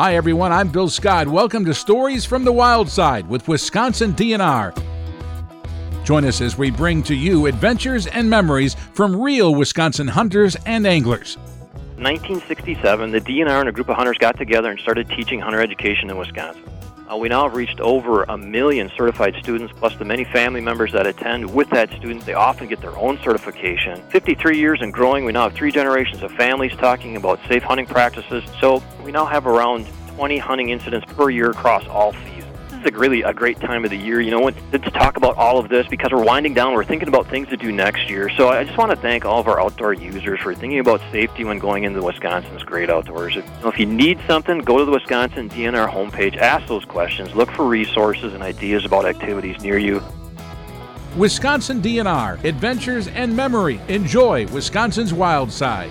Hi, everyone. I'm Bill Scott. Welcome to Stories from the Wild Side with Wisconsin DNR. Join us as we bring to you adventures and memories from real Wisconsin hunters and anglers. 1967, the DNR and a group of hunters got together and started teaching hunter education in Wisconsin. Uh, we now have reached over a million certified students, plus the many family members that attend with that student. They often get their own certification. 53 years and growing, we now have three generations of families talking about safe hunting practices. So we now have around 20 hunting incidents per year across all seasons is a really a great time of the year, you know, to talk about all of this because we're winding down. We're thinking about things to do next year. So I just want to thank all of our outdoor users for thinking about safety when going into Wisconsin's great outdoors. If, you, know, if you need something, go to the Wisconsin DNR homepage, ask those questions, look for resources and ideas about activities near you. Wisconsin DNR, Adventures and Memory. Enjoy Wisconsin's wild side.